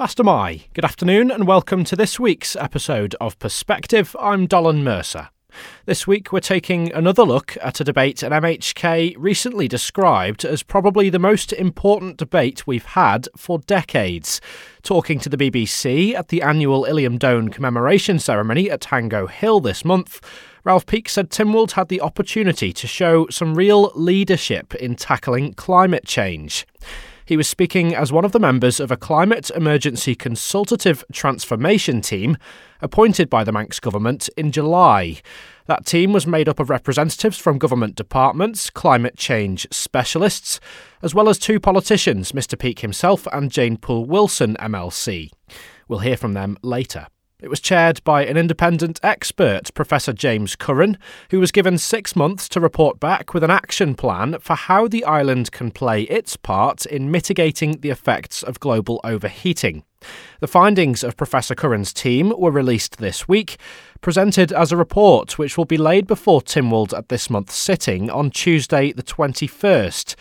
Fastyr mie. Good afternoon and welcome to this week's episode of Perspective. I'm Dolan Mercer. This week, we're taking another look at a debate at MHK recently described as probably the most important debate we've had for decades. Talking to the BBC at the annual Illiam Dhone commemoration ceremony at Hango Hill this month, Ralph Peake said Tynwald had the opportunity to show some real leadership in tackling climate change. He was speaking as one of the members of a climate emergency consultative transformation team appointed by the Manx government in July. That team was made up of representatives from government departments, climate change specialists, as well as two politicians, Mr. Peake himself and Jane Poole Wilson, MLC. We'll hear from them later. It was chaired by an independent expert, Professor James Curran, who was given six months to report back with an action plan for how the island can play its part in mitigating the effects of global overheating. The findings of Professor Curran's team were released this week, presented as a report which will be laid before Tynwald at this month's sitting on Tuesday, the 21st.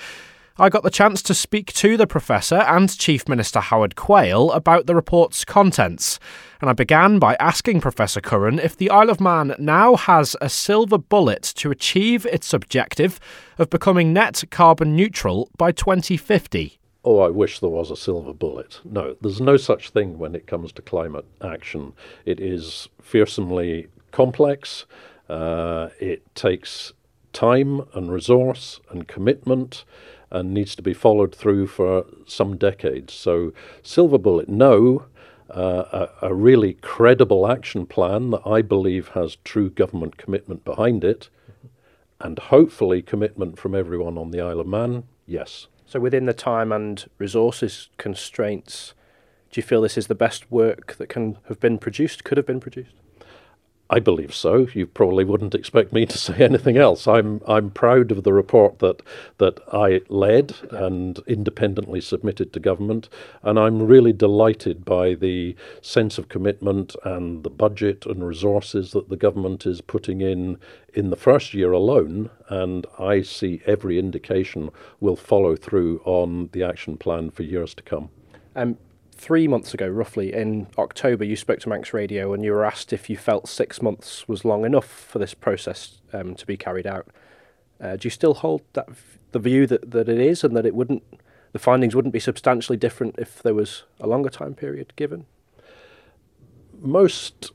I got the chance to speak to the Professor and Chief Minister Howard Quayle about the report's contents, and I began by asking Professor Curran if the Isle of Man now has a silver bullet to achieve its objective of becoming net carbon neutral by 2050. Oh, I wish there was a silver bullet. No, there's no such thing when it comes to climate action. It is fearsomely complex. Uh, it takes time and resource and commitment and needs to be followed through for some decades. So, silver bullet, no. Uh, a, a, really credible action plan that I believe has true government commitment behind it, and hopefully commitment from everyone on the Isle of Man, yes. So, within the time and resources constraints, do you feel this is the best work that can have been produced, could have been produced? I believe so. You probably wouldn't expect me to say anything else. I'm I'm proud of the report that that I led and independently submitted to government, and I'm really delighted by the sense of commitment and the budget and resources that the government is putting in in the first year alone. And I see every indication will follow through on the action plan for years to come. Um, three months ago, roughly in October, you spoke to Manx Radio and you were asked if you felt six months was long enough for this process um, to be carried out. Uh, do you still hold that the view that, that it is and that it wouldn't the findings wouldn't be substantially different if there was a longer time period given? Most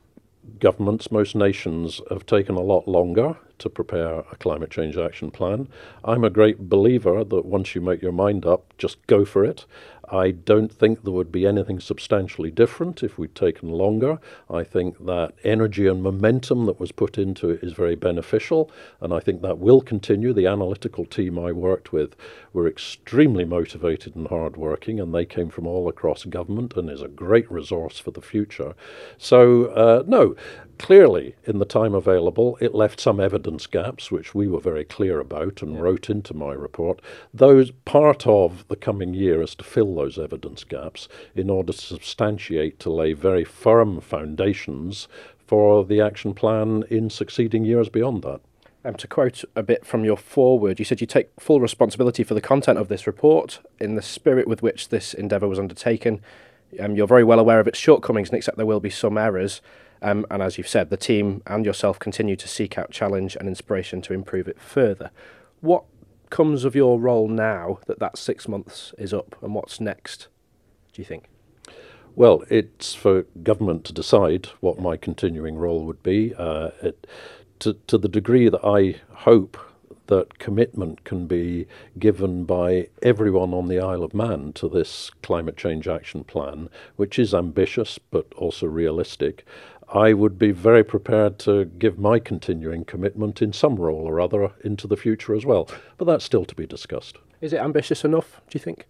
governments, most nations have taken a lot longer to prepare a climate change action plan. I'm a great believer that once you make your mind up, just go for it. I don't think there would be anything substantially different if we'd taken longer. I think that energy and momentum that was put into it is very beneficial, and I think that will continue. The analytical team I worked with were extremely motivated and hardworking, and they came from all across government and is a great resource for the future. So, uh, no, clearly, in the time available, it left some evidence gaps, which we were very clear about and yeah. wrote into my report. Those part of the coming year is to fill those evidence gaps in order to substantiate, to lay very firm foundations for the action plan in succeeding years beyond that. Um, to quote a bit from your foreword, you said you take full responsibility for the content of this report in the spirit with which this endeavour was undertaken. Um, you're very well aware of its shortcomings and accept there will be some errors. Um, and as you've said, the team and yourself continue to seek out challenge and inspiration to improve it further. What comes of your role now that that six months is up, and what's next? Do you think? Well, it's for government to decide what my continuing role would be. Uh, it, to, to the degree that I hope that commitment can be given by everyone on the Isle of Man to this climate change action plan, which is ambitious but also realistic. I would be very prepared to give my continuing commitment in some role or other into the future as well. But that's still to be discussed. Is it ambitious enough, do you think?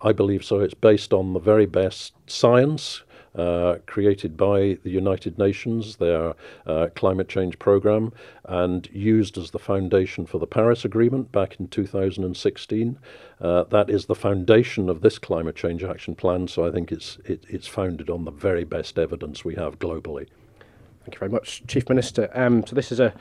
I believe so. It's based on the very best science uh, created by the United Nations, their uh, climate change program, and used as the foundation for the Paris Agreement back in 2016. Uh, that is the foundation of this climate change action plan, so I think it's, it, it's founded on the very best evidence we have globally. Thank you very much, Chief Minister. Um, so, this is a,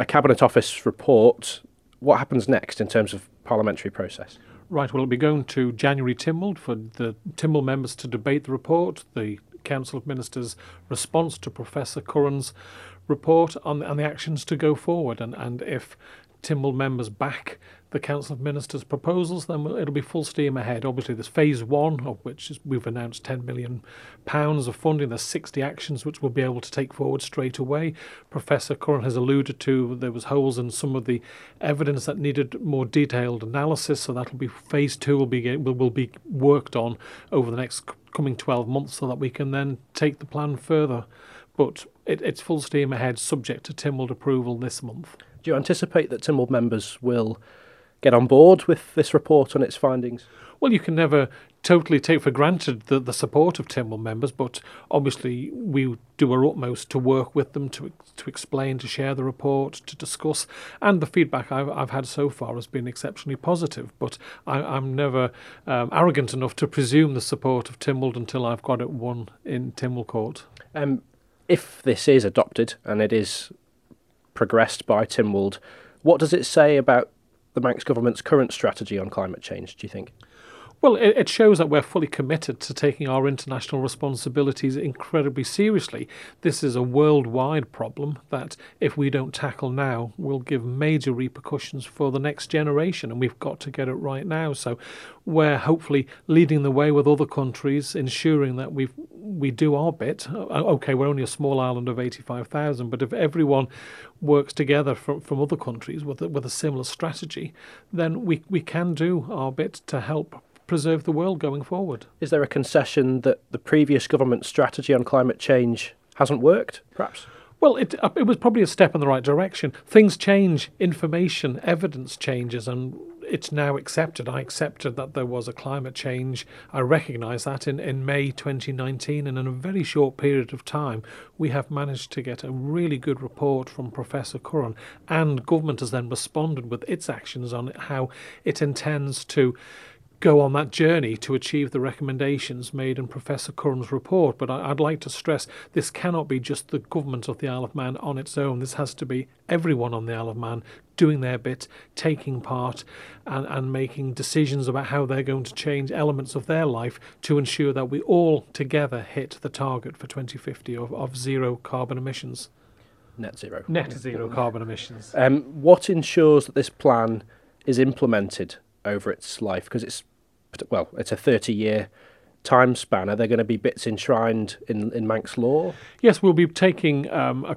a Cabinet Office report. What happens next in terms of parliamentary process? Right, well, it'll be going to January Tynwald for the Tynwald members to debate the report, the Council of Ministers' response to Professor Curran's report on, on the actions to go forward. And, and if Tynwald members back the Council of Ministers' proposals, then it'll be full steam ahead. Obviously, there's phase one, of which is, we've announced £10 million of funding. There's 60 actions which we'll be able to take forward straight away. Professor Curran has alluded to there was holes in some of the evidence that needed more detailed analysis, so that'll be phase two will be will, will be worked on over the next coming 12 months so that we can then take the plan further. But it, it's full steam ahead, subject to Tynwald approval this month. Do you anticipate that Tynwald members will get on board with this report and its findings? Well, you can never totally take for granted the, the support of Tynwald members, but obviously we do our utmost to work with them, to to explain, to share the report, to discuss. And the feedback I've, I've had so far has been exceptionally positive. But I, am never um, arrogant enough to presume the support of Tynwald until I've got it won in Tynwald Court. Um, if this is adopted and it is progressed by Tynwald, what does it say about the Manx government's current strategy on climate change, do you think? Well, it, it, shows that we're fully committed to taking our international responsibilities incredibly seriously. This is a worldwide problem that, if we don't tackle now, will give major repercussions for the next generation, and we've got to get it right now. So, we're hopefully leading the way with other countries, ensuring that we we do our bit. Okay, we're only a small island of 85,000, but if everyone works together from, from other countries with a, with a similar strategy, then we, we can do our bit to help preserve the world going forward. Is there a concession that the previous government strategy on climate change hasn't worked, perhaps? Well, it it was probably a step in the right direction. Things change, information, evidence changes, and it's now accepted. I accepted that there was a climate change. I recognise that in, in May 2019, and in a very short period of time, we have managed to get a really good report from Professor Curran, and government has then responded with its actions on how it intends to go on that journey to achieve the recommendations made in Professor Curran's report. But I, would like to stress this cannot be just the government of the Isle of Man on its own. This has to be everyone on the Isle of Man doing their bit, taking part, and, and making decisions about how they're going to change elements of their life to ensure that we all together hit the target for 2050 of, of zero carbon emissions. Net zero. Net zero carbon emissions. Um, what ensures that this plan is implemented over its life? Because it's well, it's a 30 year time span. Are there going to be bits enshrined in, in Manx law? Yes, we'll be taking um, a,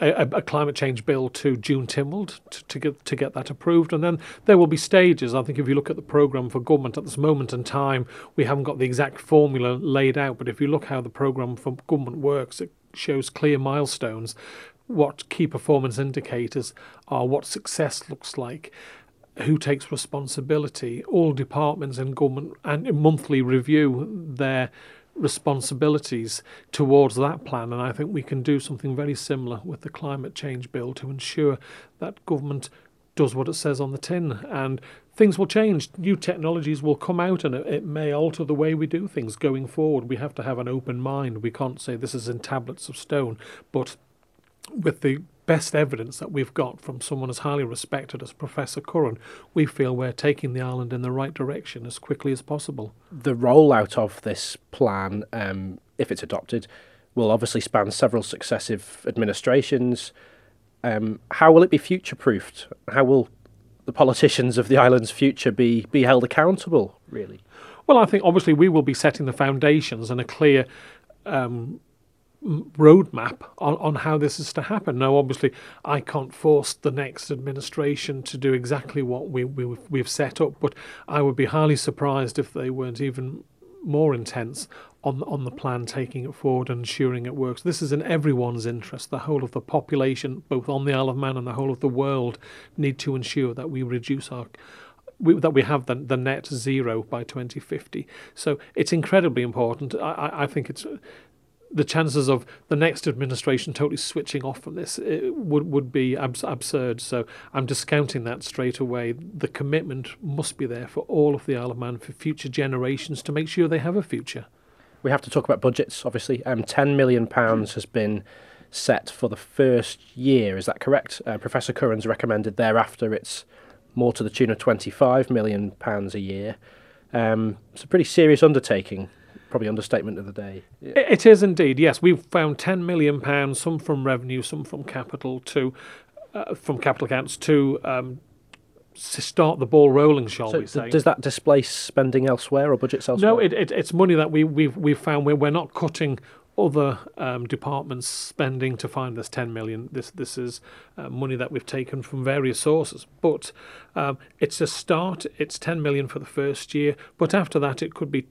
a, a, climate change bill to June Tynwald to, to, get to get that approved, and then there will be stages. I think if you look at the programme for government at this moment in time, we haven't got the exact formula laid out, but if you look how the programme for government works, it shows clear milestones, what key performance indicators are, what success looks like who takes responsibility. All departments in government and monthly review their responsibilities towards that plan, and I think we can do something very similar with the climate change bill to ensure that government does what it says on the tin and things will change. New technologies will come out and it, it, may alter the way we do things going forward. We have to have an open mind. We can't say this is in tablets of stone. But with the best evidence that we've got from someone as highly respected as Professor Curran, we feel we're taking the island in the right direction as quickly as possible. The rollout of this plan, um, if it's adopted, will obviously span several successive administrations. Um, how will it be future proofed? How will the politicians of the island's future be, be held accountable, really? Well, I think obviously we will be setting the foundations and a clear um, roadmap on, on how this is to happen. Now, obviously, I can't force the next administration to do exactly what we, we, we've set up, but I would be highly surprised if they weren't even more intense on on the plan, taking it forward and ensuring it works. This is in everyone's interest. The whole of the population, both on the Isle of Man and the whole of the world, need to ensure that we reduce our we, that we have the, the net zero by 2050. So it's incredibly important. I, I think it's the chances of the next administration totally switching off from this would would be abs- absurd. So I'm discounting that straight away. The commitment must be there for all of the Isle of Man for future generations to make sure they have a future. We have to talk about budgets. Obviously, um, ten million pounds has been set for the first year. Is that correct? Uh, Professor Curran's recommended thereafter it's more to the tune of £25 million a year. Um, it's a pretty serious undertaking, probably understatement of the day. It is indeed, yes. We've found £10 million, some from revenue, some from capital, to uh, from capital accounts to um, start the ball rolling, shall so we say. Does that displace spending elsewhere or budgets elsewhere? No, it, it, it's money that we, we've, we've found we're, we're not cutting other um, departments spending to find this 10 million. This this is uh, money that we've taken from various sources, but um, it's a start. It's 10 million for the first year, but after that it could be.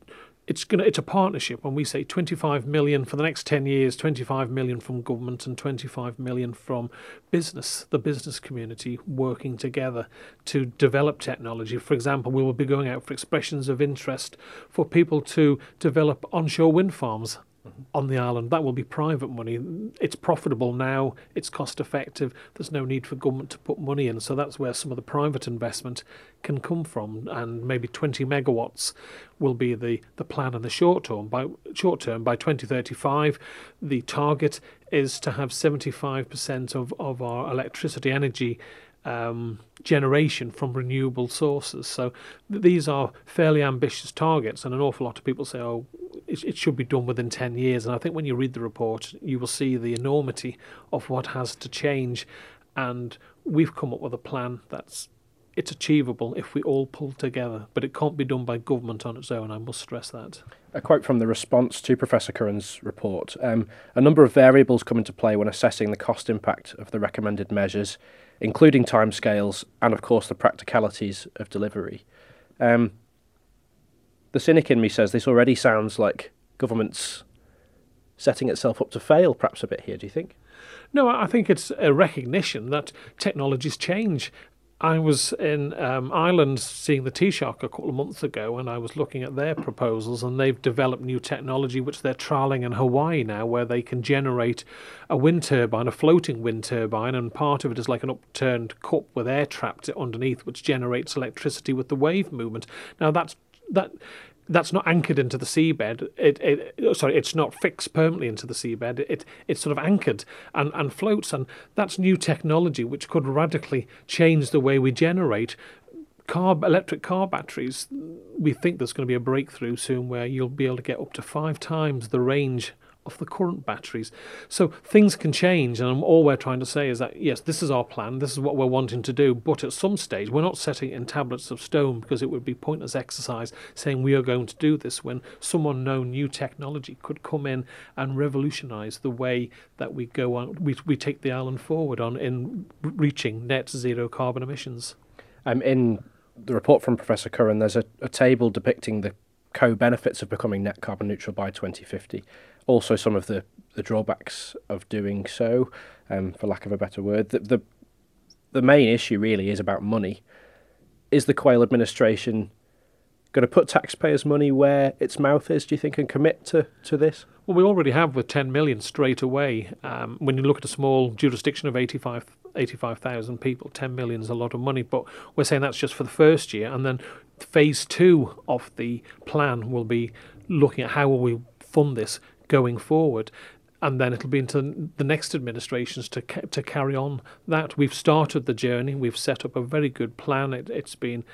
It's gonna. It's a partnership. When we say 25 million for the next 10 years, 25 million from government and 25 million from business, the business community working together to develop technology. For example, we will be going out for expressions of interest for people to develop onshore wind farms Mm-hmm. on the island. That will be private money. It's profitable now, it's cost effective, there's no need for government to put money in. So that's where some of the private investment can come from. And maybe 20 megawatts will be the, the plan in the short term. By short term, by 2035, the target is to have 75% of, of our electricity energy um, generation from renewable sources. So th- these are fairly ambitious targets, and an awful lot of people say, "Oh, it, it, should be done within 10 years." And I think when you read the report, you will see the enormity of what has to change. And we've come up with a plan that's it's achievable if we all pull together, but it can't be done by government on its own. I must stress that. A quote from the response to Professor Curran's report um, A number of variables come into play when assessing the cost impact of the recommended measures, including timescales and, of course, the practicalities of delivery. Um, the cynic in me says this already sounds like government's setting itself up to fail, perhaps a bit here, do you think? No, I think it's a recognition that technologies change I was in um, Ireland seeing the Taoiseach a couple of months ago, and I was looking at their proposals, and they've developed new technology which they're trialing in Hawaii now, where they can generate a wind turbine, a floating wind turbine, and part of it is like an upturned cup with air trapped underneath, which generates electricity with the wave movement. Now that's that that's not anchored into the seabed. It, it, sorry, it's not fixed permanently into the seabed. It, it's sort of anchored and, and floats, and that's new technology which could radically change the way we generate car electric car batteries. We think there's going to be a breakthrough soon where you'll be able to get up to five times the range of the current batteries. So things can change, and all we're trying to say is that yes, this is our plan, this is what we're wanting to do, but at some stage we're not setting in tablets of stone because it would be pointless exercise saying we are going to do this when some unknown new technology could come in and revolutionise the way that we go on, we, we take the island forward on in reaching net zero carbon emissions. Um, in the report from Professor Curran, there's a, a table depicting the co-benefits of becoming net carbon neutral by 2050 also some of the, the drawbacks of doing so, um, for lack of a better word. The, the, the main issue really is about money. Is the Quayle administration going to put taxpayers' money where its mouth is, do you think, and commit to, to this? Well, we already have with 10 million straight away. Um, when you look at a small jurisdiction of 85 85,000 people, 10 million is a lot of money, but we're saying that's just for the first year. And then phase two of the plan will be looking at how will we fund this going forward. And then it'll be into the next administrations to ca- to carry on that. We've started the journey. We've set up a very good plan. It, has been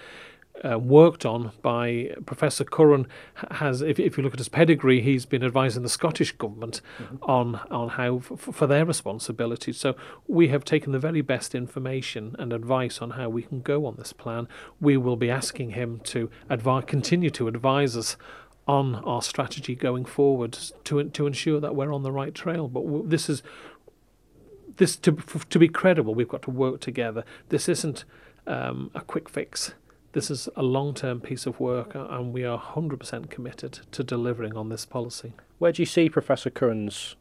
uh, worked on by Professor Curran. Has, if, if you look at his pedigree, he's been advising the Scottish government mm-hmm. on on how f- for their responsibilities. So we have taken the very best information and advice on how we can go on this plan. We will be asking him to advise, continue to advise us on our strategy going forward to to ensure that we're on the right trail. But w- this is this to to be credible, we've got to work together. This isn't um, a quick fix. This is a long term piece of work, and we are 100% committed to delivering on this policy. Where do you see Professor Curran's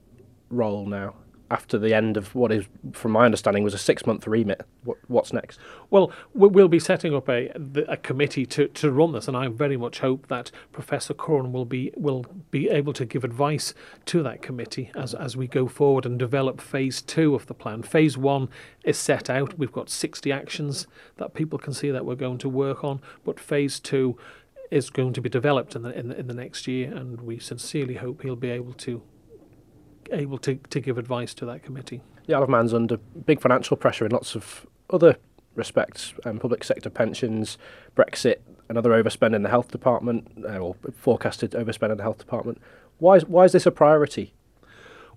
role now? After the end of what is, from my understanding, was a six-month remit. What, what's next? Well, we'll be setting up a a committee to, to run this, and I very much hope that Professor Curran will be will be able to give advice to that committee as as we go forward and develop phase two of the plan. Phase one is set out. We've got 60 actions that people can see that we're going to work on, but phase two is going to be developed in the in the, in the next year, and we sincerely hope he'll be able to able to, to give advice to that committee. The Isle of Man's under big financial pressure in lots of other respects um, public sector pensions, Brexit, another overspend in the health department, uh, or forecasted overspend in the health department. Why is, why is this a priority?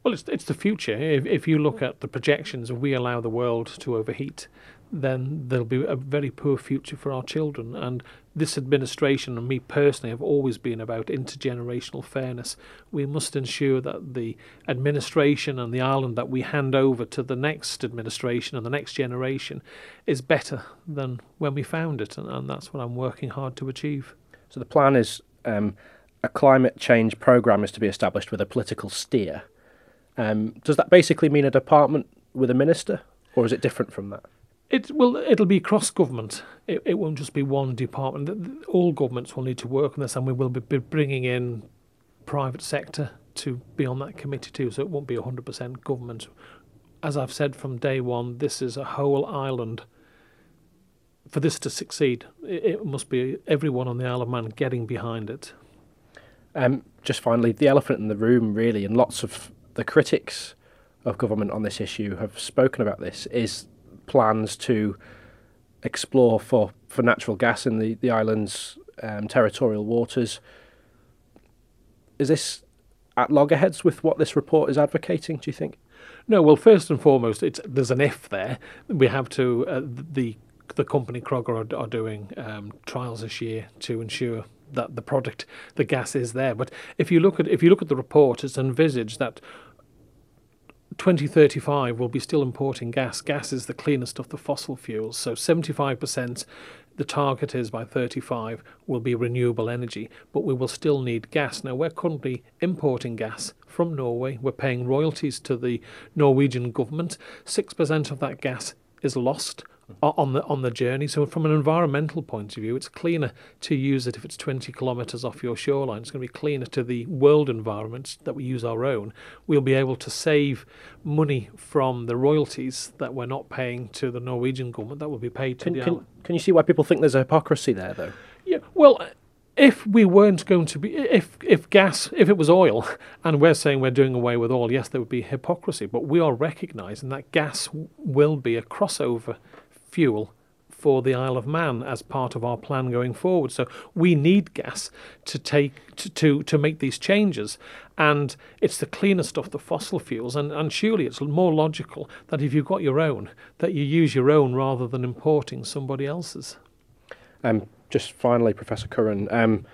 Well, it's, it's the future. If, if you look at the projections, if we allow the world to overheat, then there'll be a very poor future for our children. And this administration and me personally have always been about intergenerational fairness. We must ensure that the administration and the island that we hand over to the next administration and the next generation is better than when we found it. And, and that's what I'm working hard to achieve. So the plan is um, a climate change programme is to be established with a political steer. Um, does that basically mean a department with a minister, or is it different from that? It will. It'll be cross government. It, it won't just be one department. All governments will need to work on this, and we will be bringing in private sector to be on that committee too. So it won't be 100% government. As I've said from day one, this is a whole island. For this to succeed, it, it must be everyone on the Isle of Man getting behind it. Um, just finally, the elephant in the room, really, and lots of the critics of government on this issue have spoken about this, is plans to explore for, for natural gas in the, the island's um, territorial waters. Is this at loggerheads with what this report is advocating, do you think? No, well, first and foremost, it's there's an if there. We have to uh, the the company Crogga are, are doing um, trials this year to ensure that the product, the gas, is there. But if you look at if you look at the report, it's envisaged that 2035 we'll be still importing gas. Gas is the cleanest of the fossil fuels. So 75% the target is by 35 will be renewable energy, but we will still need gas. Now we're currently importing gas from Norway. We're paying royalties to the Norwegian government. 6% of that gas is lost on the on the journey. So from an environmental point of view, it's cleaner to use it if it's 20 kilometres off your shoreline. It's going to be cleaner to the world environment that we use our own. We'll be able to save money from the royalties that we're not paying to the Norwegian government that will be paid to can, the can. Can you see why people think there's a hypocrisy there, though? Yeah, well, if we weren't going to be, if if gas, if it was oil, and we're saying we're doing away with oil, yes, there would be hypocrisy. But we are recognising that gas will be a crossover fuel for the Isle of Man as part of our plan going forward. So we need gas to take to, to, to make these changes. And it's the cleanest of the fossil fuels. And, and surely it's more logical that if you've got your own, that you use your own rather than importing somebody else's. Um, just finally, Professor Curran, um,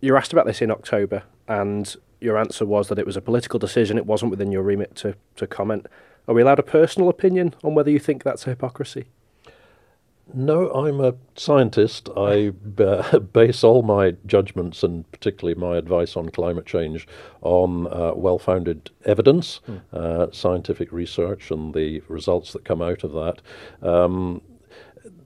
you were asked about this in October, and your answer was that it was a political decision. It wasn't within your remit to, to comment. Are we allowed a personal opinion on whether you think that's a hypocrisy? No, I'm a scientist. I uh, base all my judgments and particularly my advice on climate change on uh, well founded evidence, mm. uh, scientific research, and the results that come out of that. Um,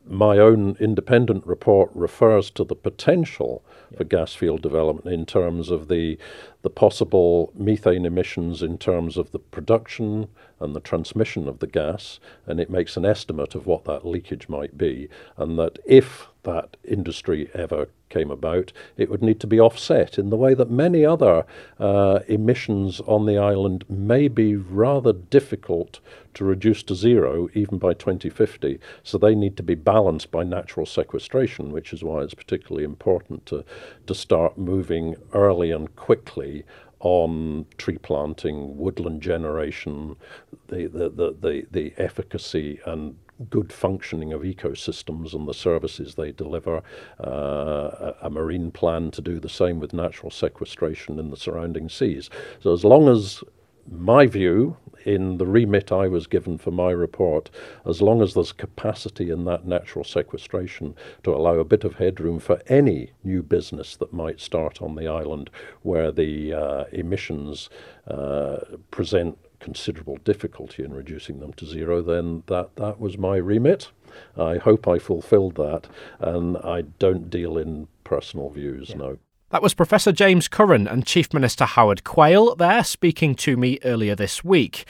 my own independent report refers to the potential. For gas field development in terms of the the possible methane emissions in terms of the production and the transmission of the gas, and it makes an estimate of what that leakage might be, and that if that industry ever came about, it would need to be offset in the way that many other uh, emissions on the island may be rather difficult to reduce to zero even by 2050. So they need to be balanced by natural sequestration, which is why it's particularly important to, to start moving early and quickly on tree planting, woodland generation, the, the, the, the, the efficacy and good functioning of ecosystems and the services they deliver, uh, a, marine plan to do the same with natural sequestration in the surrounding seas. So, as long as my view, in the remit I was given for my report, as long as there's capacity in that natural sequestration to allow a bit of headroom for any new business that might start on the island where the uh, emissions uh, present considerable difficulty in reducing them to zero, then that, that was my remit. I hope I fulfilled that, and I don't deal in personal views, yeah. no. That was Professor James Curran and Chief Minister Howard Quayle there speaking to me earlier this week.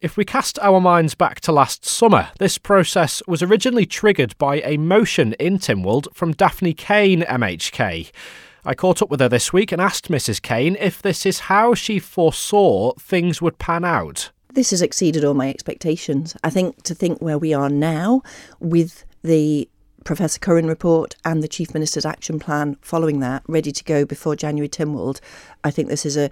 If we cast our minds back to last summer, this process was originally triggered by a motion in Tynwald from Daphne Caine MHK. I caught up with her this week and asked Mrs. Caine if this is how she foresaw things would pan out. This has exceeded all my expectations. I think to think where we are now with the Professor Curran report and the Chief Minister's action plan following that, ready to go before January Tynwald, I think this is a,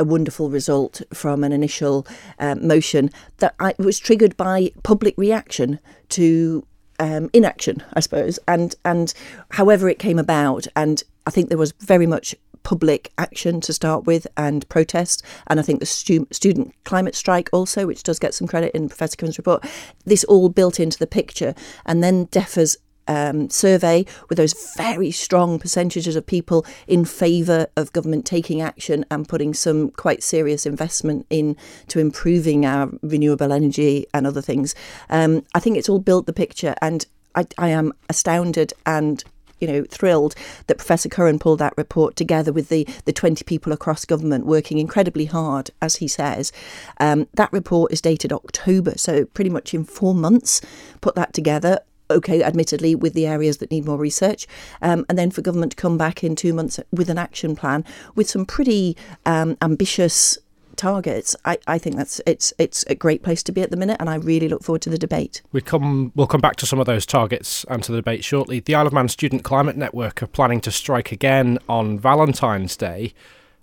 a wonderful result from an initial uh, motion that I, was triggered by public reaction to um, inaction, I suppose, and and however it came about, and I think there was very much public action to start with and protest. And I think the stu- student climate strike also, which does get some credit in Professor Curran's report, this all built into the picture. And then DEFA's um, survey with those very strong percentages of people in favour of government taking action and putting some quite serious investment in to improving our renewable energy and other things. Um, I think it's all built the picture, and I, I am astounded and you know, thrilled that Professor Curran pulled that report together with the, the 20 people across government working incredibly hard, as he says. Um, that report is dated October, so pretty much in four months, put that together okay, admittedly, with the areas that need more research, um, and then for government to come back in two months with an action plan with some pretty um, ambitious targets. I, I think that's it's it's a great place to be at the minute, and I really look forward to the debate. We come we'll come back to some of those targets and to the debate shortly. The Isle of Man Student Climate Network are planning to strike again on Valentine's Day.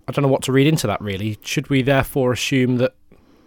I don't know what to read into that really. Should we therefore assume that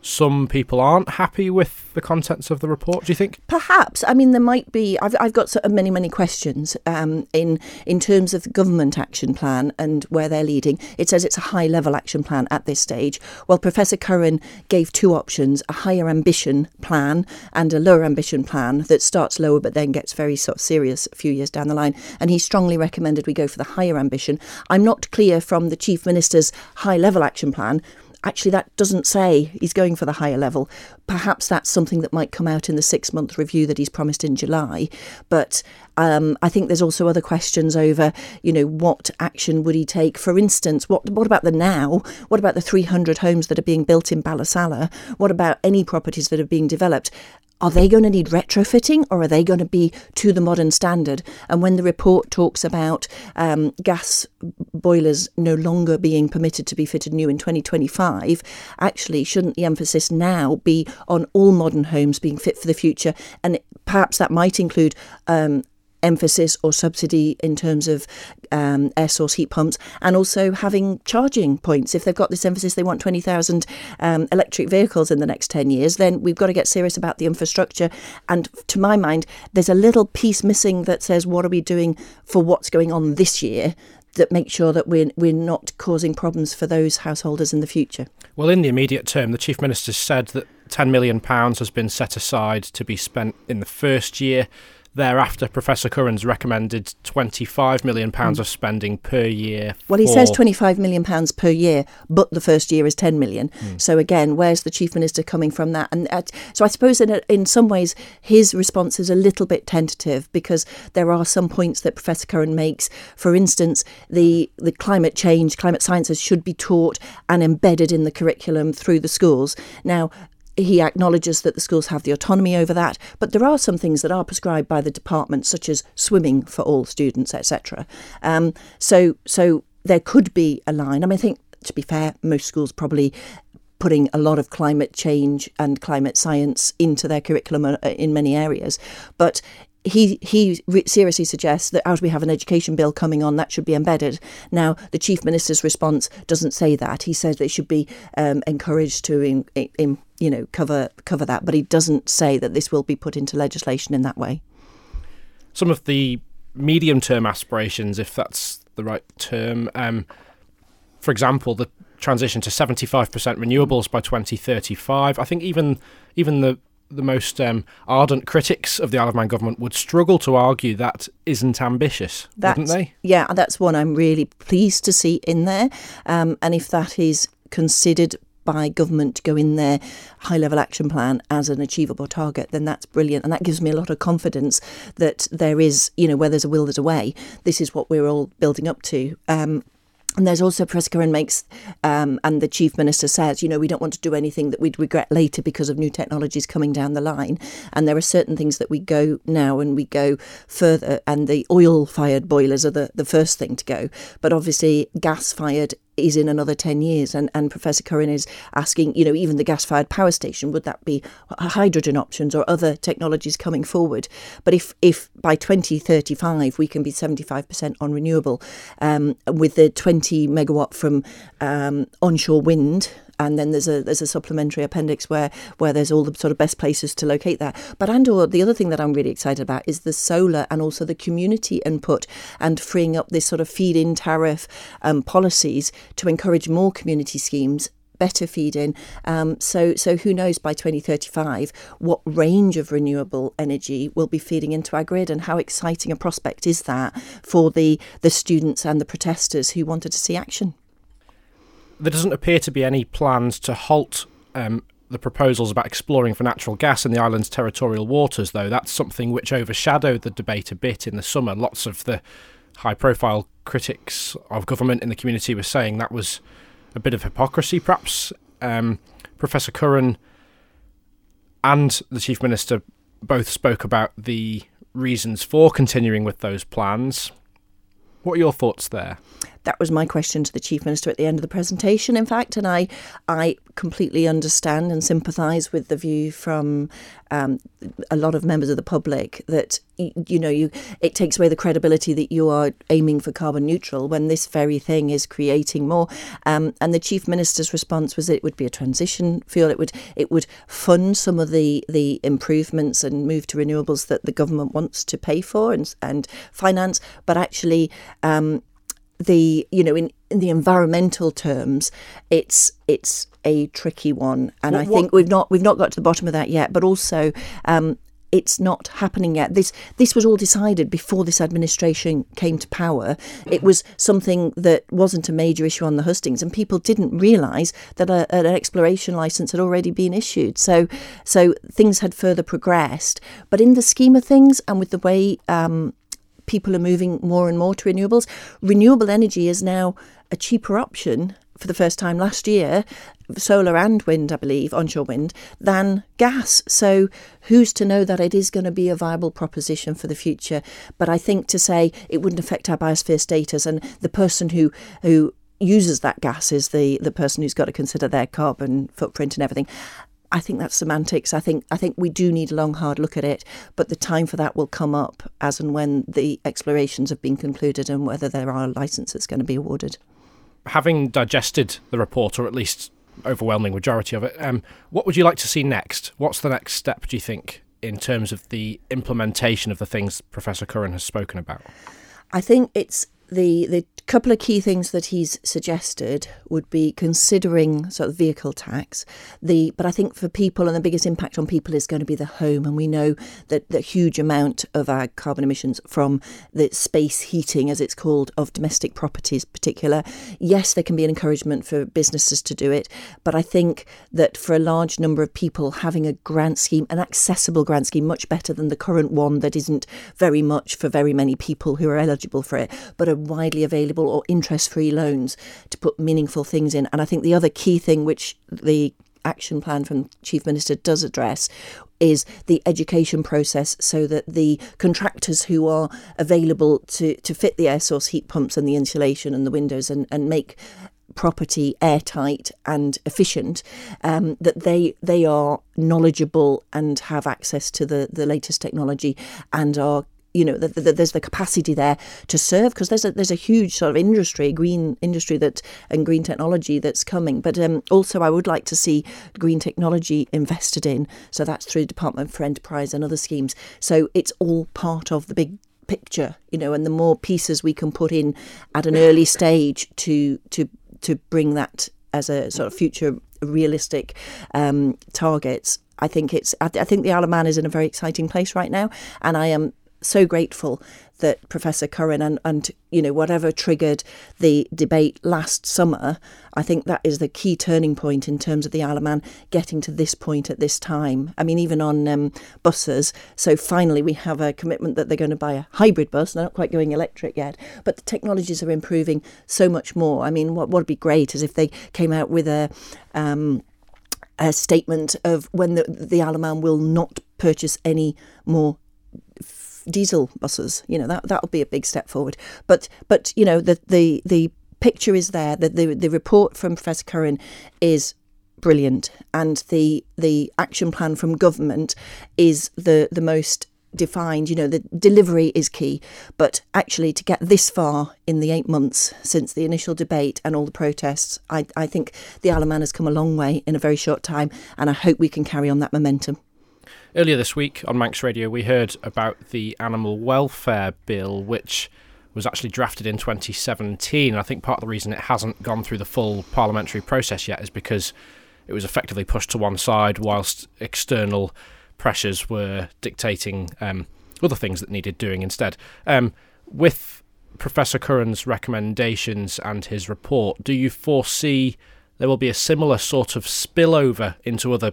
some people aren't happy with the contents of the report? Do you think? Perhaps. I mean, there might be. I've, I've got sort of many, many questions um, in in terms of the government action plan and where they're leading. It says it's a high level action plan at this stage. Well, Professor Curran gave two options: a higher ambition plan and a lower ambition plan that starts lower but then gets very sort of serious a few years down the line. And he strongly recommended we go for the higher ambition. I'm not clear from the chief minister's high level action plan actually that doesn't say he's going for the higher level. Perhaps that's something that might come out in the six month review that he's promised in July. But um, I think there's also other questions over, you know, what action would he take? For instance, what what about the now? What about the 300 homes that are being built in Ballasalla? What about any properties that are being developed? Are they going to need retrofitting or are they going to be to the modern standard? And when the report talks about um, gas boilers no longer being permitted to be fitted new in 2025, actually, shouldn't the emphasis now be on all modern homes being fit for the future? And perhaps that might include um, emphasis or subsidy in terms of um, air source heat pumps and also having charging points. If they've got this emphasis, they want 20,000 um, electric vehicles in the next 10 years, then we've got to get serious about the infrastructure. And to my mind, there's a little piece missing that says, what are we doing for what's going on this year? That makes sure that we're we're not causing problems for those householders in the future. Well, in the immediate term, the chief minister said that 10 million pounds has been set aside to be spent in the first year Thereafter, Professor Curran's recommended £25 million mm. of spending per year. Well, he says £25 million per year, but the first year is £10 million. Mm. So, again, where's the Chief Minister coming from that? And uh, so I suppose in, a, in some ways his response is a little bit tentative because there are some points that Professor Curran makes. For instance, the, the climate change, climate sciences should be taught and embedded in the curriculum through the schools. Now, he acknowledges that the schools have the autonomy over that, but there are some things that are prescribed by the department, such as swimming for all students, etc. Um, so, so there could be a line. I mean, I think to be fair, most schools probably putting a lot of climate change and climate science into their curriculum uh, in many areas, but he he seriously suggests that as we have an education bill coming on, that should be embedded. Now, the chief minister's response doesn't say that. He says they should be um, encouraged to in, in, you know cover cover that, but he doesn't say that this will be put into legislation in that way. Some of the medium term aspirations, if that's the right term, um, for example, the transition to 75% renewables by 2035. I think even even the the most um, ardent critics of the Isle of Man government would struggle to argue that isn't ambitious, that's, wouldn't they? Yeah, that's one I'm really pleased to see in there. Um, and if that is considered by government to go in their high level action plan as an achievable target, then that's brilliant. And that gives me a lot of confidence that there is, you know, where there's a will, there's a way. This is what we're all building up to. Um, and there's also Curran makes, um, and the chief minister says, you know, we don't want to do anything that we'd regret later because of new technologies coming down the line. And there are certain things that we go now and we go further, and the oil fired boilers are the, the first thing to go. But obviously, gas fired is in another 10 years. And, and Professor Curran is asking, you know, even the gas fired power station, would that be hydrogen options or other technologies coming forward? But if, if by 2035 we can be 75% on renewable um, with the 20 megawatt from um, onshore wind and then there's a there's a supplementary appendix where where there's all the sort of best places to locate that. But and or the other thing that I'm really excited about is the solar and also the community input and freeing up this sort of feed-in tariff um, policies to encourage more community schemes better feed-in. Um, so, so who knows by 2035 what range of renewable energy will be feeding into our grid, and how exciting a prospect is that for the the students and the protesters who wanted to see action there doesn't appear to be any plans to halt um, the proposals about exploring for natural gas in the island's territorial waters, though. That's something which overshadowed the debate a bit in the summer. Lots of the high profile critics of government in the community were saying that was a bit of hypocrisy, perhaps. Um, Professor Curran and the Chief Minister both spoke about the reasons for continuing with those plans. What are your thoughts there? That was my question to the chief minister at the end of the presentation. In fact, and I, I completely understand and sympathise with the view from um, a lot of members of the public that you know you it takes away the credibility that you are aiming for carbon neutral when this very thing is creating more. Um, and the chief minister's response was it would be a transition fuel. It would it would fund some of the the improvements and move to renewables that the government wants to pay for and and finance, but actually. Um, the you know in, in the environmental terms it's it's a tricky one and what, i think what? we've not we've not got to the bottom of that yet but also um, it's not happening yet. This this was all decided before this administration came to power. It was something that wasn't a major issue on the hustings, and people didn't realise that a, an exploration license had already been issued. So so things had further progressed. But in the scheme of things, and with the way um, people are moving more and more to renewables. Renewable energy is now a cheaper option for the first time last year, solar and wind, I believe, onshore wind, than gas. So who's to know that it is going to be a viable proposition for the future? But I think to say it wouldn't affect our biosphere status and the person who who uses that gas is the the person who's got to consider their carbon footprint and everything. I think that's semantics. I think I think we do need a long, hard look at it, but the time for that will come up as and when the explorations have been concluded and whether there are licenses going to be awarded. Having digested the report, or at least overwhelming majority of it, um, what would you like to see next? What's the next step? Do you think in terms of the implementation of the things Professor Curran has spoken about? I think it's the the couple of key things that he's suggested would be considering sort of vehicle tax. The but I think for people and the biggest impact on people is going to be the home, and we know that the huge amount of our carbon emissions from the space heating, as it's called, of domestic properties, particular. Yes, there can be an encouragement for businesses to do it, but I think that for a large number of people, having a grant scheme, an accessible grant scheme, much better than the current one that isn't very much for very many people who are eligible for it, but a widely available or interest free loans to put meaningful things in. And I think the other key thing which the action plan from Chief Minister does address is the education process so that the contractors who are available to, to fit the air source heat pumps and the insulation and the windows and, and make property airtight and efficient, um, that they they are knowledgeable and have access to the, the latest technology and are you know, the, there's the capacity there to serve because there's a there's a huge sort of industry, green industry that and green technology that's coming. But um, also, I would like to see green technology invested in. So that's through the Department for Enterprise and other schemes. So it's all part of the big picture, you know. And the more pieces we can put in at an early stage to to to bring that as a sort of future realistic um, targets. I think it's. I think the Isle of Man is in a very exciting place right now, and I am so grateful that Professor Curran and, and you know whatever triggered the debate last summer, I think that is the key turning point in terms of the Isle of Man getting to this point at this time. I mean, even on um, buses. So finally, we have a commitment that they're going to buy a hybrid bus. They're not quite going electric yet, but the technologies are improving so much more. I mean, what would be great is if they came out with a um, a statement of when the, the Isle of Man will not purchase any more diesel buses. You know that that would be a big step forward. But but you know the the the picture is there. The, the, the report from Professor Curran is brilliant, and the the action plan from government is the the most defined. You know, the delivery is key, but actually to get this far in the eight months since the initial debate and all the protests, I, I think the Isle of Man has come a long way in a very short time, and I hope we can carry on that momentum. Earlier this week on Manx Radio, we heard about the Animal Welfare Bill, which was actually drafted in 2017. And I think part of the reason it hasn't gone through the full parliamentary process yet is because it was effectively pushed to one side whilst external pressures were dictating um, other things that needed doing instead. Um, with Professor Curran's recommendations and his report, do you foresee there will be a similar sort of spillover into other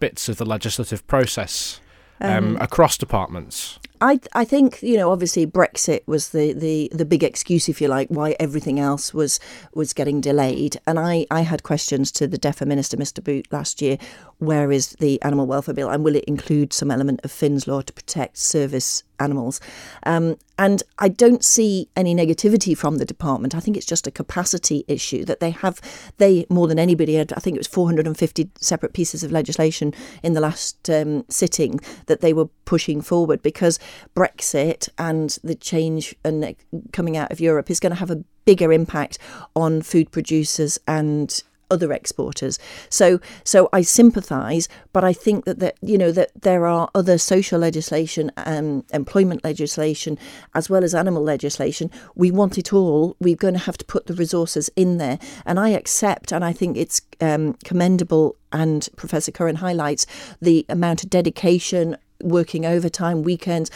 bits of the legislative process um, um, across departments? I I think you know obviously Brexit was the, the, the big excuse if you like why everything else was was getting delayed and I, I had questions to the DEFA Minister Mr Boot last year where is the animal welfare bill and will it include some element of Finn's law to protect service animals? Um, and I don't see any negativity from the department. I think it's just a capacity issue that they have they more than anybody had I think it was 450 separate pieces of legislation in the last um, sitting that they were pushing forward because Brexit and the change and coming out of Europe is going to have a bigger impact on food producers and other exporters. So so I sympathise, but I think that that you know that there are other social legislation, um, employment legislation, as well as animal legislation. We want it all. We're going to have to put the resources in there, and I accept, and I think it's um, commendable. And Professor Curran highlights the amount of dedication working overtime weekends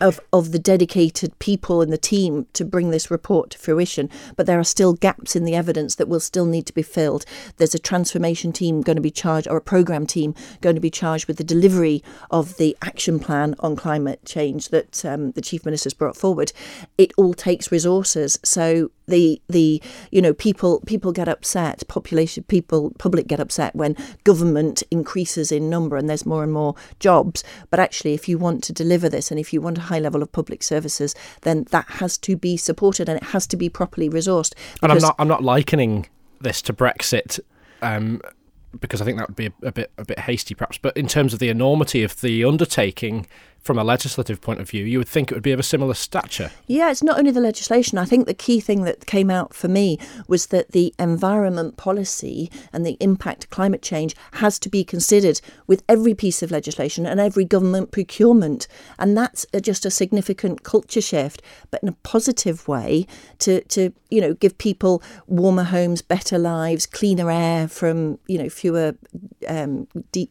of of the dedicated people in the team to bring this report to fruition. But there are still gaps in the evidence that will still need to be filled. There's a transformation team going to be charged or a program team going to be charged with the delivery of the action plan on climate change that um, the chief minister's brought forward. It all takes resources. So the the you know people people get upset population people public get upset when government increases in number and there's more and more jobs but actually if you want to deliver this and if you want a high level of public services then that has to be supported and it has to be properly resourced and i'm not i'm not likening this to brexit um, because I think that would be a, a, bit a bit hasty, perhaps. But in terms of the enormity of the undertaking, from a legislative point of view, you would think it would be of a similar stature. Yeah, it's not only the legislation. I think the key thing that came out for me was that the environment policy and the impact of climate change has to be considered with every piece of legislation and every government procurement. And that's just a significant culture shift, but in a positive way to, to you know, give people warmer homes, better lives, cleaner air from, you know, fewer um,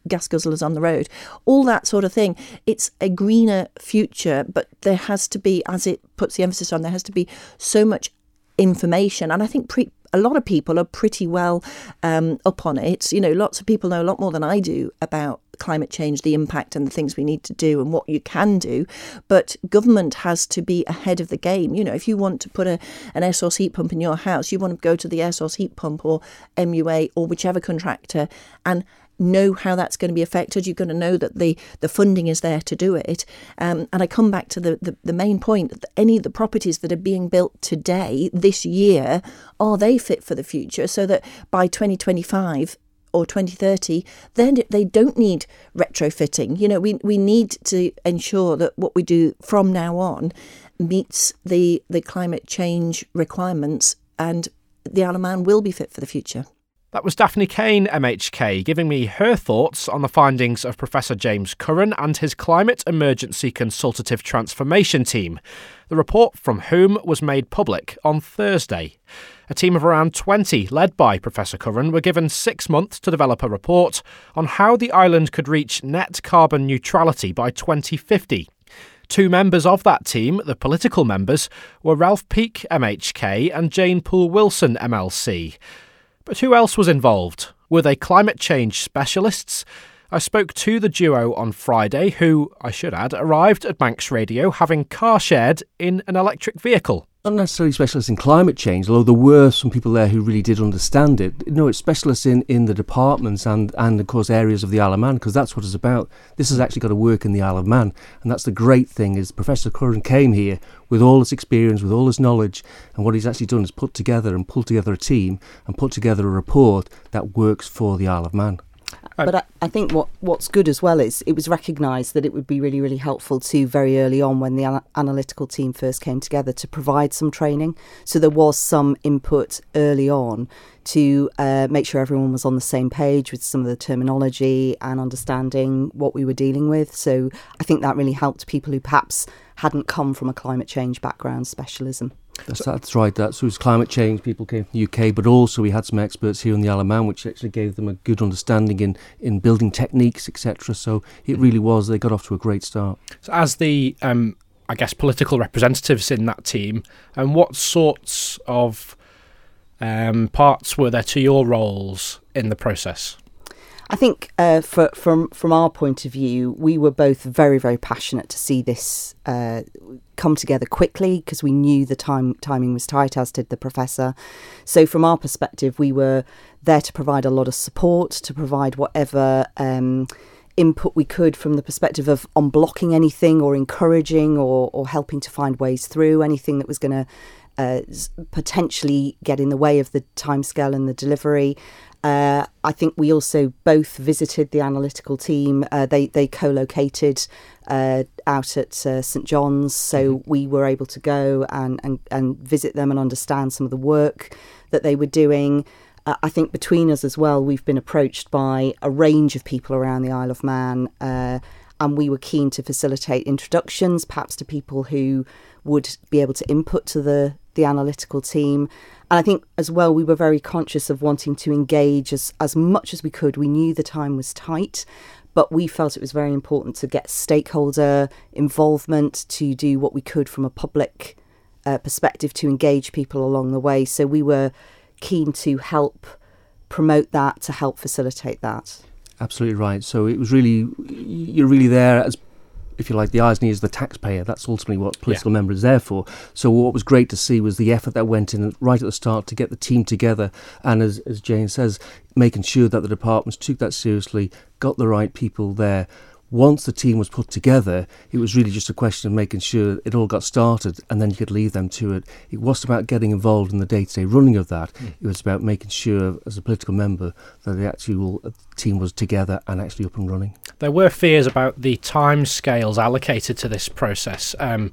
gas guzzlers on the road, all that sort of thing. It's a greener future, but there has to be, as it puts the emphasis on, there has to be so much information. And I think pre- a lot of people are pretty well um, up on it. You know, lots of people know a lot more than I do about climate change, the impact and the things we need to do and what you can do. But government has to be ahead of the game. You know, if you want to put a, an air source heat pump in your house, you want to go to the air source heat pump or MUA or whichever contractor and know how that's going to be affected. You're going to know that the, the funding is there to do it. Um, and I come back to the, the, the main point that any of the properties that are being built today, this year, are they fit for the future so that by 2025, or 2030, then they don't need retrofitting. You know, we, we need to ensure that what we do from now on meets the, the climate change requirements and the Isle of Man will be fit for the future. That was Daphne Caine, MHK, giving me her thoughts on the findings of Professor James Curran and his Climate Emergency Consultative Transformation Team, the report from whom was made public on Thursday. A team of around 20, led by Professor Curran, were given six months to develop a report on how the island could reach net carbon neutrality by 2050. Two members of that team, the political members, were Ralph Peake, MHK, and Jane Poole Wilson, MLC. But who else was involved? Were they climate change specialists? I spoke to the duo on Friday, who, I should add, arrived at Manx Radio having car shared in an electric vehicle. Not necessarily specialists in climate change, although there were some people there who really did understand it. No, it's specialists in, in the departments and, and, of course, areas of the Isle of Man, because that's what it's about. This has actually got to work in the Isle of Man. And that's the great thing is Professor Curran came here with all his experience, with all his knowledge, and what he's actually done is put together and pulled together a team and put together a report that works for the Isle of Man. But I, I, think what, what's good as well is it was recognised that it would be really, really helpful to very early on when the ana- analytical team first came together to provide some training. So there was some input early on to uh, make sure everyone was on the same page with some of the terminology and understanding what we were dealing with. So I think that really helped people who perhaps hadn't come from a climate change background specialism. That's, that's right. That's was climate change. People came from the UK, but also we had some experts here in the Isle of Man, which actually gave them a good understanding in, in building techniques, etc. So it really was. They got off to a great start. So as the, um, I guess, political representatives in that team, and um, what sorts of um, parts were there to your roles in the process? I think uh, for, from from our point of view, we were both very very passionate to see this uh, come together quickly because we knew the time timing was tight, as did the professor. So from our perspective, we were there to provide a lot of support, to provide whatever. Um, input we could from the perspective of unblocking anything or encouraging or, or helping to find ways through anything that was going to uh, potentially get in the way of the timescale and the delivery. Uh, I think we also both visited the analytical team. Uh, they they co-located uh, out at uh, St John's, so mm-hmm. we were able to go and, and and visit them and understand some of the work that they were doing. Uh, I think between us as well, we've been approached by a range of people around the Isle of Man, uh, and we were keen to facilitate introductions, perhaps to people who would be able to input to the the analytical team. And I think as well, we were very conscious of wanting to engage as, as much as we could. We knew the time was tight, but we felt it was very important to get stakeholder involvement to do what we could from a public uh, perspective to engage people along the way. So we were keen to help promote that, to help facilitate that. Absolutely right. So it was really, you're really there as if you like, the eyes and ears of the taxpayer. That's ultimately what political yeah. member is there for. So what was great to see was the effort that went in right at the start to get the team together, and as as Jane says, making sure that the departments took that seriously, got the right people there once the team was put together, it was really just a question of making sure it all got started and then you could leave them to it. It wasn't about getting involved in the day to day running of that. Mm. It was about making sure, as a political member, that the actual team was together and actually up and running. There were fears about the time scales allocated to this process. Um,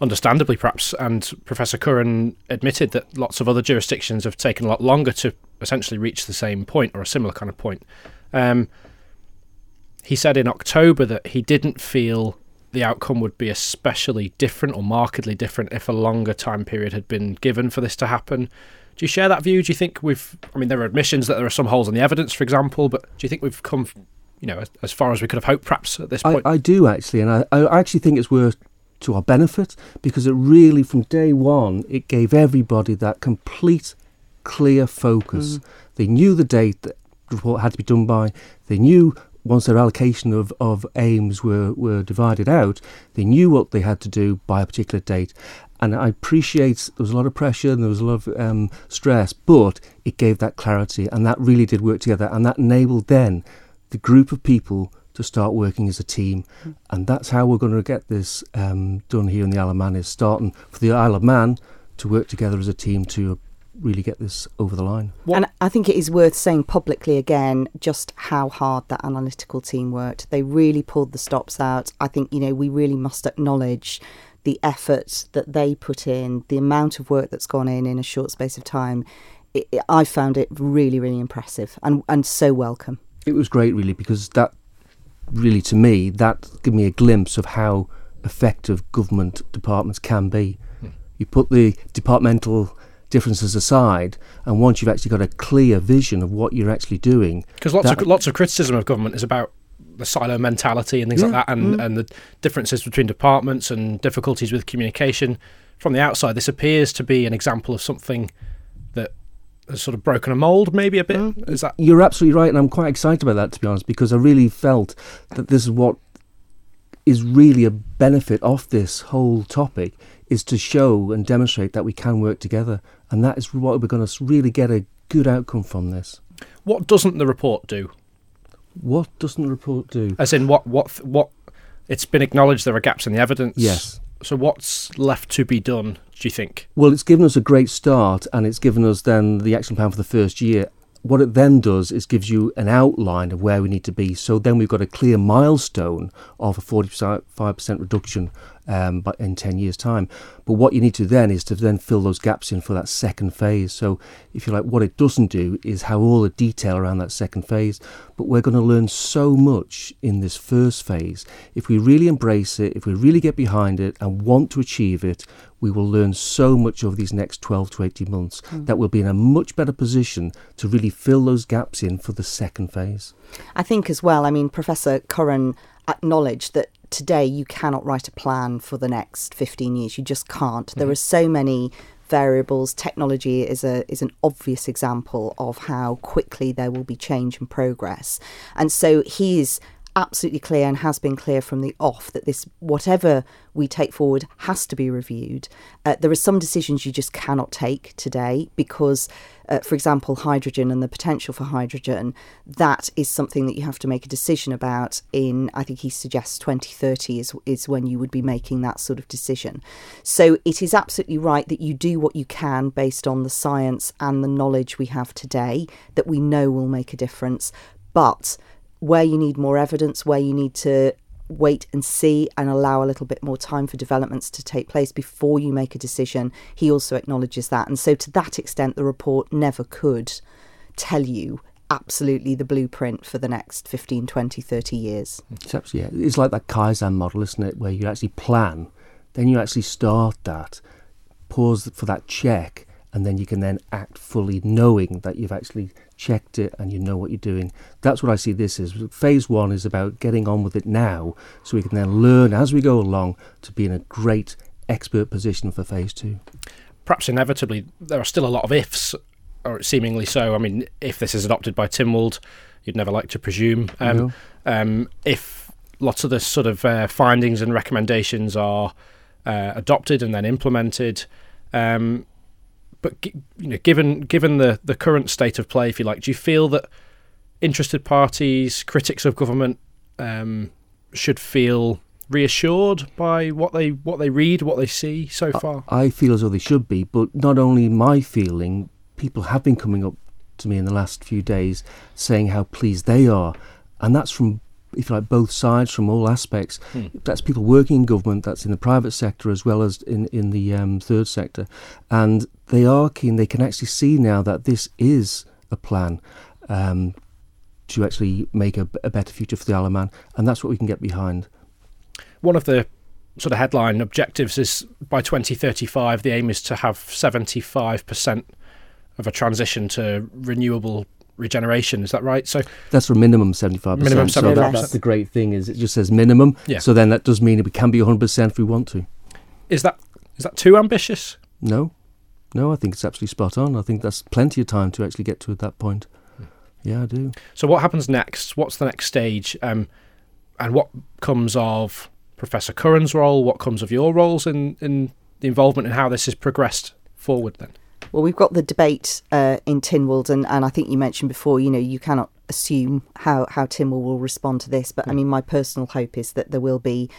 understandably, perhaps, and Professor Curran admitted that lots of other jurisdictions have taken a lot longer to essentially reach the same point or a similar kind of point. Um, he said in October that he didn't feel the outcome would be especially different or markedly different if a longer time period had been given for this to happen. Do you share that view? Do you think we've? I mean, there are admissions that there are some holes in the evidence, for example, but do you think we've come, you know, as, as far as we could have hoped, perhaps at this point? I, I do actually, and I, I actually think it's worth to our benefit because it really, from day one, it gave everybody that complete, clear focus. Mm. They knew the date that the report had to be done by. They knew once their allocation of, of aims were, were divided out, they knew what they had to do by a particular date. And I appreciate there was a lot of pressure and there was a lot of um, stress, but it gave that clarity and that really did work together. And that enabled then the group of people to start working as a team. Mm. And that's how we're going to get this um, done here in the Isle of Man, is starting for the Isle of Man to work together as a team to really get this over the line. What? And I think it is worth saying publicly again just how hard that analytical team worked. They really pulled the stops out. I think, you know, we really must acknowledge the effort that they put in, the amount of work that's gone in in a short space of time. It, it, I found it really, really impressive and, and so welcome. It was great, really, because that really, to me, that gave me a glimpse of how effective government departments can be. Hmm. You put the departmental differences aside, and once you've actually got a clear vision of what you're actually doing, because lots of lots of criticism of government is about the silo mentality and things yeah. like that, and mm. and the differences between departments and difficulties with communication. From the outside, this appears to be an example of something that has sort of broken a mold, maybe a bit. Mm. Is that you're absolutely right, and I'm quite excited about that to be honest, because I really felt that this is what is really a benefit of this whole topic is to show and demonstrate that we can work together. And that is what we're going to really get a good outcome from this. What doesn't the report do? What doesn't the report do? As in, what what what? It's been acknowledged there are gaps in the evidence. Yes. So what's left to be done? Do you think? Well, it's given us a great start, and it's given us then the action plan for the first year. What it then does is gives you an outline of where we need to be. So then we've got a clear milestone of a 45% reduction um, but in 10 years' time. But what you need to then is to then fill those gaps in for that second phase. So, if you like, what it doesn't do is have all the detail around that second phase. But we're going to learn so much in this first phase. If we really embrace it, if we really get behind it and want to achieve it, we will learn so much over these next 12 to 18 months mm. that we'll be in a much better position to really fill those gaps in for the second phase. I think as well, I mean, Professor Curran acknowledged that today you cannot write a plan for the next 15 years. You just can't. Mm-hmm. There are so many variables. Technology is a is an obvious example of how quickly there will be change and progress. And so he is absolutely clear and has been clear from the off that this whatever we take forward has to be reviewed. Uh, there are some decisions you just cannot take today because, uh, for example, hydrogen and the potential for hydrogen, that is something that you have to make a decision about in, I think he suggests 2030 is, is when you would be making that sort of decision. So it is absolutely right that you do what you can based on the science and the knowledge we have today that we know will make a difference. But where you need more evidence, where you need to wait and see and allow a little bit more time for developments to take place before you make a decision. He also acknowledges that. And so, to that extent, the report never could tell you absolutely the blueprint for the next 15, 20, 30 years. It's, absolutely, yeah. it's like that Kaizen model, isn't it? Where you actually plan, then you actually start that, pause for that check, and then you can then act fully knowing that you've actually checked it and you know what you're doing. That's what I see this as. Phase one is about getting on with it now so we can then learn as we go along to be in a great expert position for phase two. Perhaps inevitably, there are still a lot of ifs, or seemingly so. I mean, if this is adopted by Tynwald, you'd never like to presume. Um, no. um, if lots of the sort of uh, findings and recommendations are uh, adopted and then implemented, um, but you know, given given the the current state of play, if you like, do you feel that interested parties, critics of government, um, should feel reassured by what they what they read, what they see so far? I, I feel as though they should be, but not only my feeling. People have been coming up to me in the last few days saying how pleased they are, and that's from if you like, both sides from all aspects. Hmm. That's people working in government, that's in the private sector as well as in, in the um, third sector. And they are keen, they can actually see now that this is a plan um, to actually make a, a, better future for the Isle of Man. And that's what we can get behind. One of the sort of headline objectives is by 2035, the aim is to have 75% of a transition to renewable regeneration. Is that right? So that's for minimum seventy five percent. Minimum seventy five. So that's the great thing is it just says minimum. Yeah. So then that does mean we can be one hundred percent if we want to. Is that is that too ambitious? No, no. I think it's absolutely spot on. I think that's plenty of time to actually get to at that point. Yeah, I do. So what happens next? What's the next stage? Um, and what comes of Professor Curran's role? What comes of your roles in in the involvement and how this has progressed forward then? Well, we've got the debate uh, in Tynwald, and, and I think you mentioned before, you know, you cannot assume how, how Tynwald will respond to this. But I mean, my personal hope is that there will be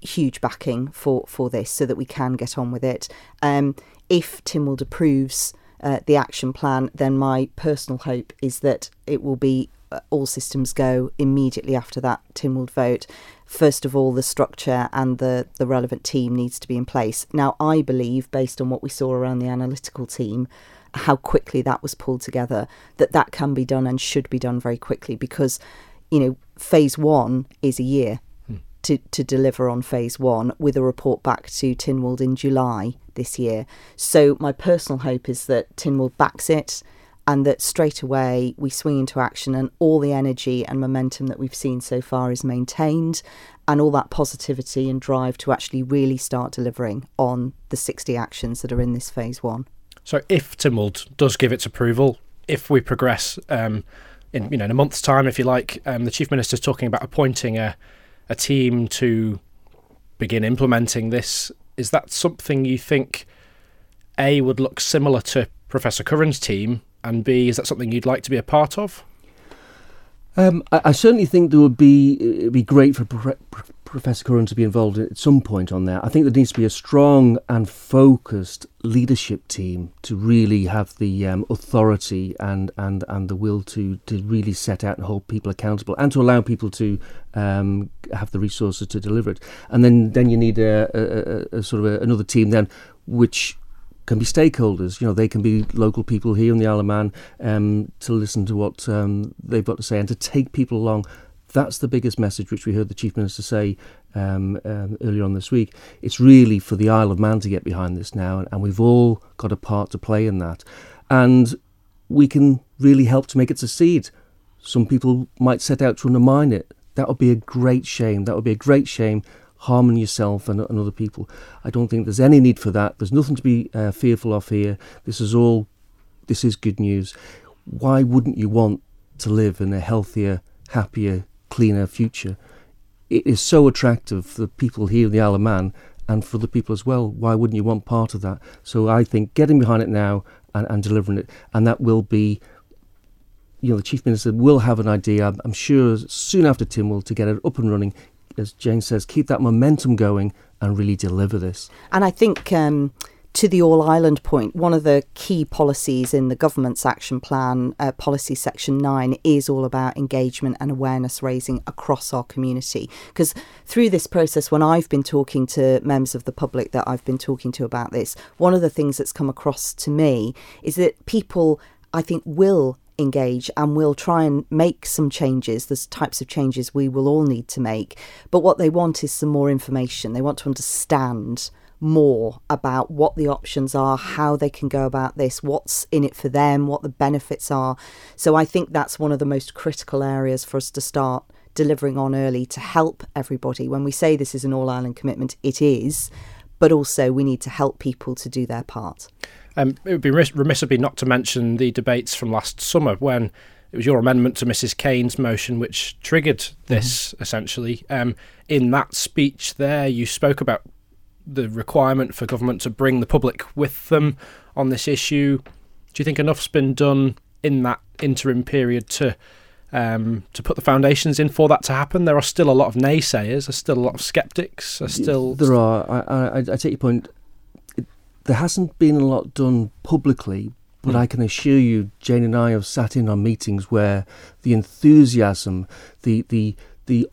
huge backing for, for this so that we can get on with it. Um, if Tynwald approves uh, the action plan, then my personal hope is that it will be uh, all systems go immediately after that Tynwald vote first of all, the structure and the, the relevant team needs to be in place. Now, I believe, based on what we saw around the analytical team, how quickly that was pulled together, that that can be done and should be done very quickly because, you know, phase one is a year hmm. to, to deliver on phase one with a report back to Tynwald in July this year. So, my personal hope is that Tynwald backs it and that straight away we swing into action and all the energy and momentum that we've seen so far is maintained and all that positivity and drive to actually really start delivering on the 60 actions that are in this phase one. So if Tynwald does give its approval, if we progress um, in you know in a month's time, if you like, um, the chief minister's talking about appointing a a team to begin implementing this is that something you think A would look similar to Professor Curran's team, and B is that something you'd like to be a part of? Um, I, I, certainly think there would be it'd be great for Pro- Pro- Professor Curran to be involved at some point on that. I think there needs to be a strong and focused leadership team to really have the um, authority and, and, and the will to, to really set out and hold people accountable and to allow people to um, have the resources to deliver it. And then, then you need a, a, a, a sort of another team then which can be stakeholders. You know, they can be local people here in the Isle of Man um, to listen to what um, they've got to say and to take people along. That's the biggest message which we heard the Chief Minister say um, um, earlier on this week. It's really for the Isle of Man to get behind this now, and, and we've all got a part to play in that. And we can really help to make it succeed. Some people might set out to undermine it. That would be a great shame. That would be a great shame harming yourself and, and other people. I don't think there's any need for that. There's nothing to be uh, fearful of here. This is all, this is good news. Why wouldn't you want to live in a healthier, happier, cleaner future? It is so attractive for the people here in the Isle of Man and for the people as well. Why wouldn't you want part of that? So I think getting behind it now and, and delivering it, and that will be you know, the Chief Minister will have an idea, I'm sure, soon after Tynwald to get it up and running, as Jane says, keep that momentum going and really deliver this. And I think. Um, to the All Island point, one of the key policies in the government's action plan, uh, policy section 9, is all about engagement and awareness raising across our community. Because through this process, when I've been talking to members of the public that I've been talking to about this, one of the things that's come across to me is that people, I think, will engage and we'll try and make some changes. There's types of changes we will all need to make. But what they want is some more information. They want to understand more about what the options are, how they can go about this, what's in it for them, what the benefits are. So I think that's one of the most critical areas for us to start delivering on early to help everybody. When we say this is an all island commitment, it is, but also we need to help people to do their part. Um, it would be remiss of me not to mention the debates from last summer when it was your amendment to Mrs. Caine's motion which triggered this mm-hmm. essentially. Um, in that speech, there you spoke about the requirement for government to bring the public with them on this issue. Do you think enough's been done in that interim period to um, to put the foundations in for that to happen? There are still a lot of naysayers. There's still a lot of skeptics. There's still there are. I, I, I take your point there hasn't been a lot done publicly, but mm. I can assure you, Jane and I have sat in on meetings where the enthusiasm, the the the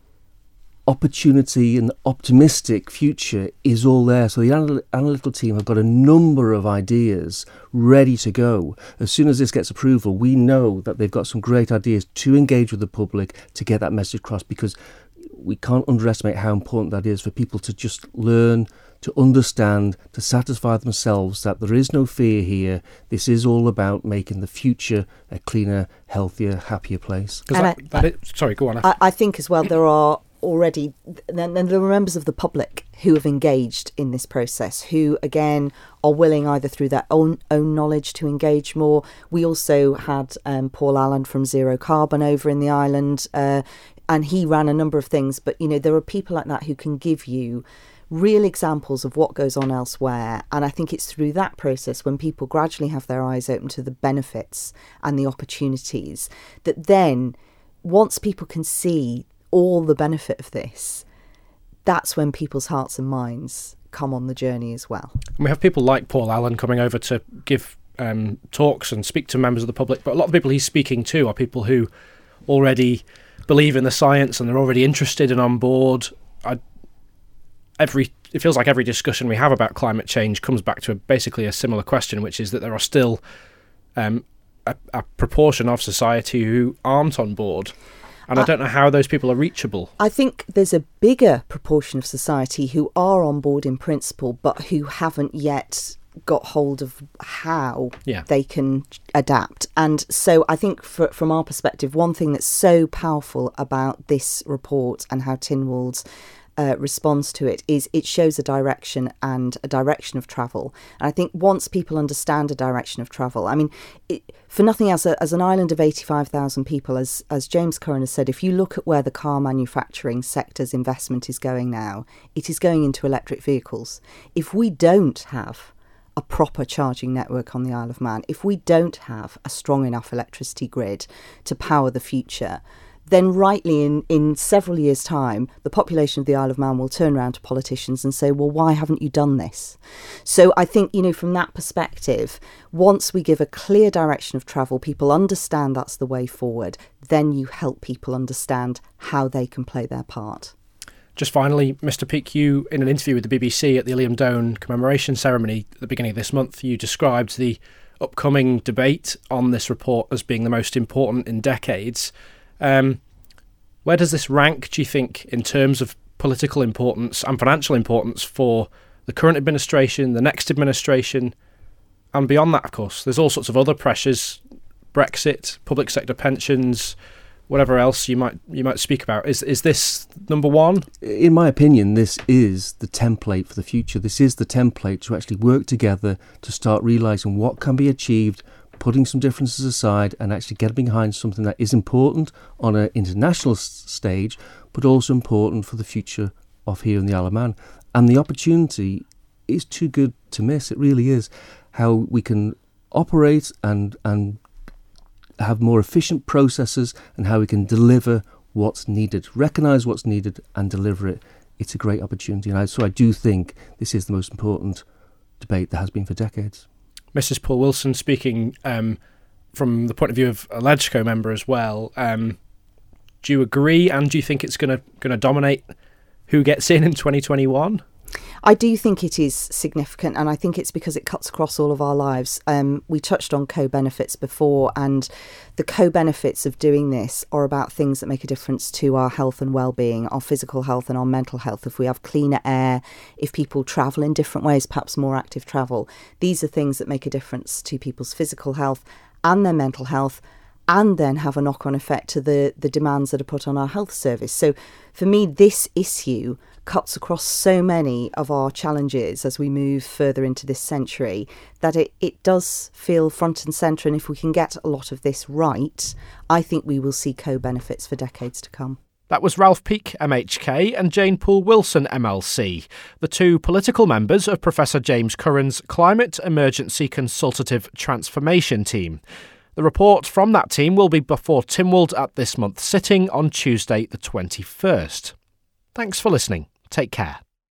opportunity and optimistic future is all there. So the anal- analytical team have got a number of ideas ready to go. As soon as this gets approval, we know that they've got some great ideas to engage with the public to get that message across because we can't underestimate how important that is for people to just learn to understand, to satisfy themselves that there is no fear here. This is all about making the future a cleaner, healthier, happier place. That, I, that sorry, go on. I, I think as well there are already then there are members of the public who have engaged in this process who again are willing either through their own own knowledge to engage more we also had um, paul allen from zero carbon over in the island uh, and he ran a number of things but you know there are people like that who can give you real examples of what goes on elsewhere. And I think it's through that process when people gradually have their eyes open to the benefits and the opportunities that then, once people can see all the benefit of this, that's when people's hearts and minds come on the journey as well. We have people like Paul Allen coming over to give um, talks and speak to members of the public, but a lot of people he's speaking to are people who already believe in the science and they're already interested and on board. I every it feels like every discussion we have about climate change comes back to a, basically a similar question, which is that there are still um, a, a, proportion of society who aren't on board. And I, I don't know how those people are reachable. I think there's a bigger proportion of society who are on board in principle, but who haven't yet got hold of how yeah. they can adapt. And so I think for, from our perspective, one thing that's so powerful about this report and how Tynwald's uh, to it is it shows a direction and a direction of travel. And I think once people understand a direction of travel, I mean, it, for nothing else, as an island of 85,000 people, as, as James Curran has said, if you look at where the car manufacturing sector's investment is going now, it is going into electric vehicles. If we don't have a proper charging network on the Isle of Man, if we don't have a strong enough electricity grid to power the future, then rightly in, in several years' time, the population of the Isle of Man will turn around to politicians and say, well, why haven't you done this? So I think, you know, from that perspective, once we give a clear direction of travel, people understand that's the way forward, then you help people understand how they can play their part. Just finally, Mr. Peake, you, in an interview with the BBC at the Illiam Dhone commemoration ceremony at the beginning of this month, you described the upcoming debate on this report as being the most important in decades. Um, where does this rank, do you think, in terms of political importance and financial importance for the current administration, the next administration, and beyond that, of course? There's all sorts of other pressures Brexit, public sector pensions, whatever else you might you might speak about. Is is this number one? In my opinion, this is the template for the future. This is the template to actually work together to start realizing what can be achieved putting some differences aside and actually getting behind something that is important on an international s- stage, but also important for the future of here in the Isle of Man. And the opportunity is too good to miss. It really is. How we can operate and and have more efficient processes and how we can deliver what's needed, recognize what's needed and deliver it. It's a great opportunity. And I, so I do think this is the most important debate that has been for decades. Mrs. Poole Wilson speaking um, from the point of view of a LegCo member as well. Um, do you agree, and do you think it's going to going to dominate who gets in in 2021? I do think it is significant, and I think it's because it cuts across all of our lives. Um, we touched on co benefits before, and the co benefits of doing this are about things that make a difference to our health and well being, our physical health and our mental health. If we have cleaner air, if people travel in different ways, perhaps more active travel, these are things that make a difference to people's physical health and their mental health and then have a knock on effect to the, the demands that are put on our health service. So for me, this issue cuts across so many of our challenges as we move further into this century that it, it does feel front and centre. And if we can get a lot of this right, I think we will see co benefits for decades to come. That was Ralph Peake, MHK, and Jane Poole Wilson, MLC, the two political members of Professor James Curran's Climate Emergency Consultative Transformation Team. The report from that team will be before Tynwald at this month's sitting on Tuesday, the 21st. Thanks for listening. Take care.